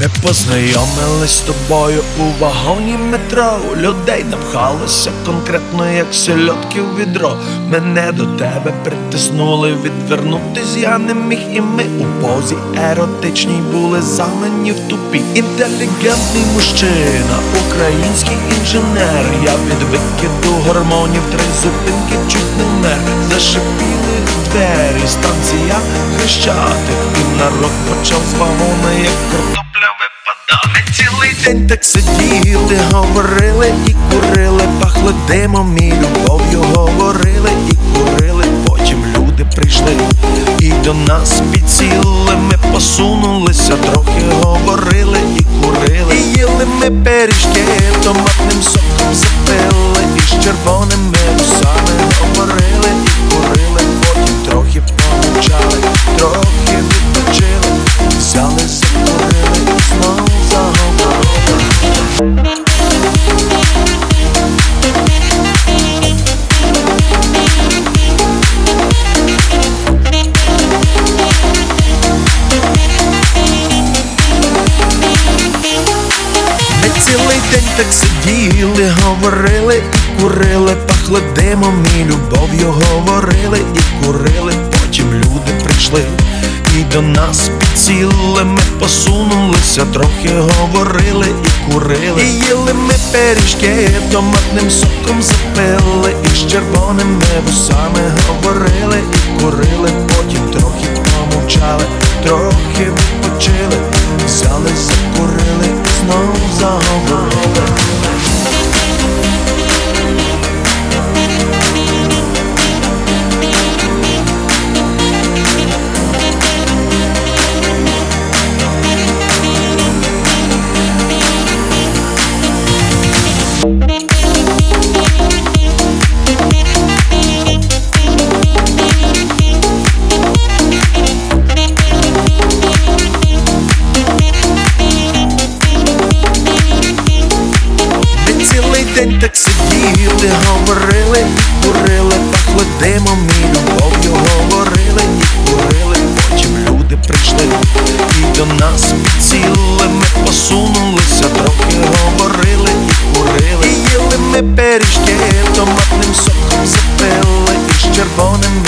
Ми познайомились з тобою у вагоні метро. Людей напхалося конкретно, як сельодки в відро. Мене до тебе притиснули, відвернутись. Я не міг І ми у позі еротичній були залені в тупі. Інтелігентний мужчина, український інженер. Я від викиду гормонів три зупинки чуть не мер Зашипіли двері, станція Хрещатик. І народ почав з вагона, як Ми день так сиділи, говорили і курили, пахли димом і любов'ю говорили і курили, потім люди прийшли і до нас підсіли, ми посунулися, трохи говорили і курили. І їли ми пиріжки, томатним соком запили, і з червоними вусами говорили день так сиділи, говорили курили, пахли димом і любов'ю говорили і курили, потім люди прийшли і до нас підсіли, ми посунулися, трохи говорили і курили. І їли ми пиріжки, томатним соком запили, і з червоними вусами говорили і курили, потім трохи помовчали, трохи день так сидіти, говорили, курили, пахли димом і любов'ю говорили, і курили, потім люди прийшли і до нас підсіли, ми посунулися, трохи говорили, і курили, і їли ми пиріжки, томатним соком запили, і з червоним.